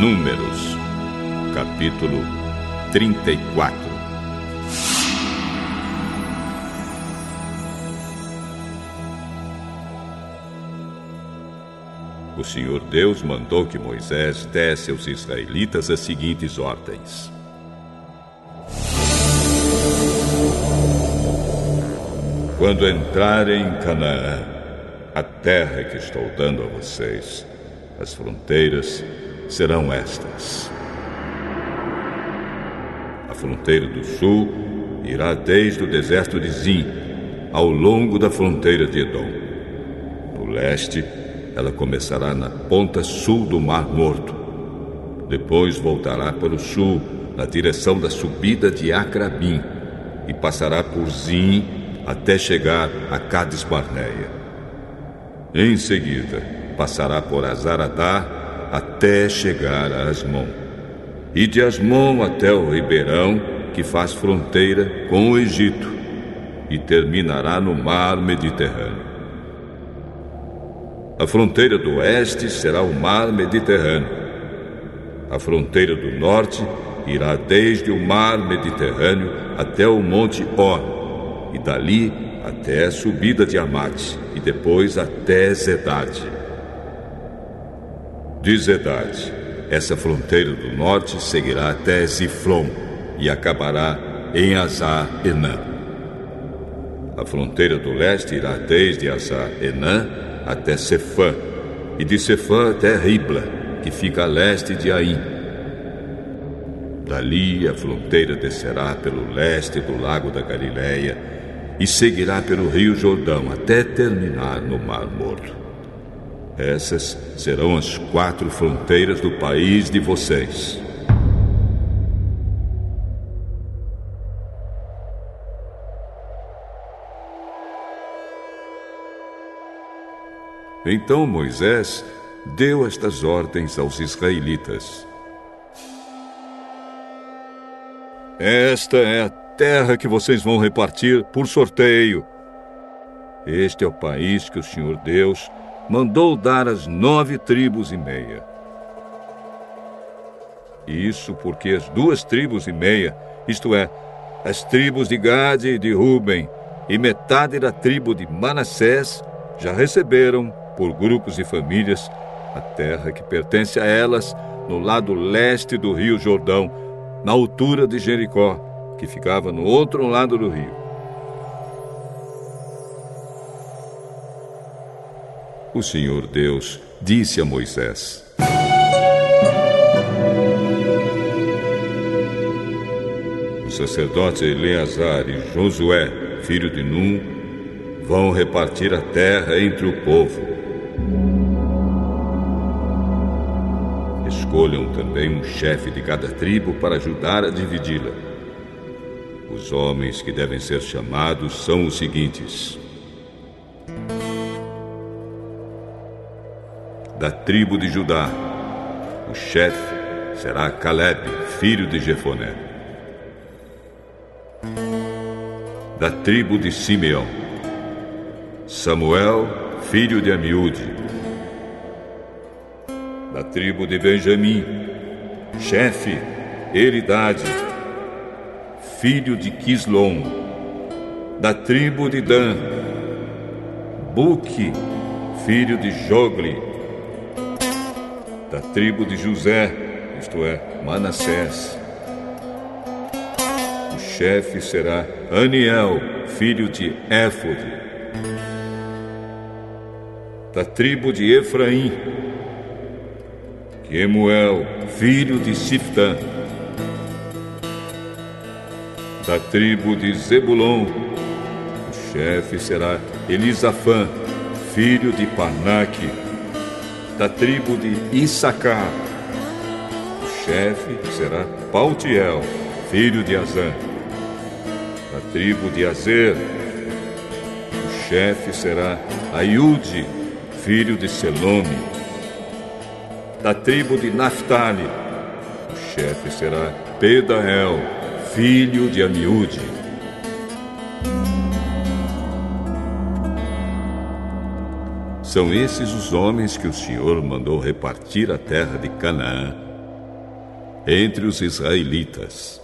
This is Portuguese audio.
Números, capítulo 34. O Senhor Deus mandou que Moisés desse aos israelitas as seguintes ordens: Quando entrarem em Canaã, a terra que estou dando a vocês, as fronteiras serão estas. A fronteira do sul irá desde o deserto de Zim ao longo da fronteira de Edom. No leste, ela começará na ponta sul do Mar Morto. Depois voltará para o sul, na direção da subida de Acrabim, e passará por Zim até chegar a Cades Barneia. Em seguida, passará por Azaradá até chegar a Asmon. E de Asmon até o ribeirão que faz fronteira com o Egito e terminará no mar Mediterrâneo. A fronteira do oeste será o mar Mediterrâneo. A fronteira do norte irá desde o mar Mediterrâneo até o monte Or e dali até a subida de Amate, e depois até Zedade. De Zedade, essa fronteira do norte seguirá até Ziflon e acabará em Azar Enã. A fronteira do leste irá desde Azar Enã até Cefã, e de Cefã até Ribla, que fica a leste de Aim. Dali a fronteira descerá pelo leste do lago da Galileia e seguirá pelo Rio Jordão até terminar no Mar Morto. Essas serão as quatro fronteiras do país de vocês. Então Moisés deu estas ordens aos israelitas: Esta é a terra que vocês vão repartir por sorteio. Este é o país que o Senhor Deus mandou dar às nove tribos e meia. Isso porque as duas tribos e meia, isto é, as tribos de Gade e de Ruben, e metade da tribo de Manassés, já receberam, por grupos e famílias, a terra que pertence a elas no lado leste do rio Jordão, na altura de Jericó que ficava no outro lado do rio. O Senhor Deus disse a Moisés: O sacerdote Eleazar e Josué, filho de Num, vão repartir a terra entre o povo. Escolham também um chefe de cada tribo para ajudar a dividi-la. Os homens que devem ser chamados são os seguintes: Da tribo de Judá, o chefe será Caleb, filho de Jefoné. Da tribo de Simeão, Samuel, filho de Amiúde. Da tribo de Benjamim, chefe Eridade, filho de Quislom, da tribo de Dan, Buque, filho de Jogli, da tribo de José, isto é, Manassés. O chefe será Aniel, filho de Éfode, da tribo de Efraim, Quemuel, filho de Siftã, da tribo de Zebulon. O chefe será Elisafã, filho de Parnaque. Da tribo de Issacar. O chefe será Paltiel, filho de Azã. Da tribo de Azer. O chefe será Aiude, filho de Selome. Da tribo de Naphtali. O chefe será Pedael, filho de Amiúde. São esses os homens que o Senhor mandou repartir a terra de Canaã entre os israelitas.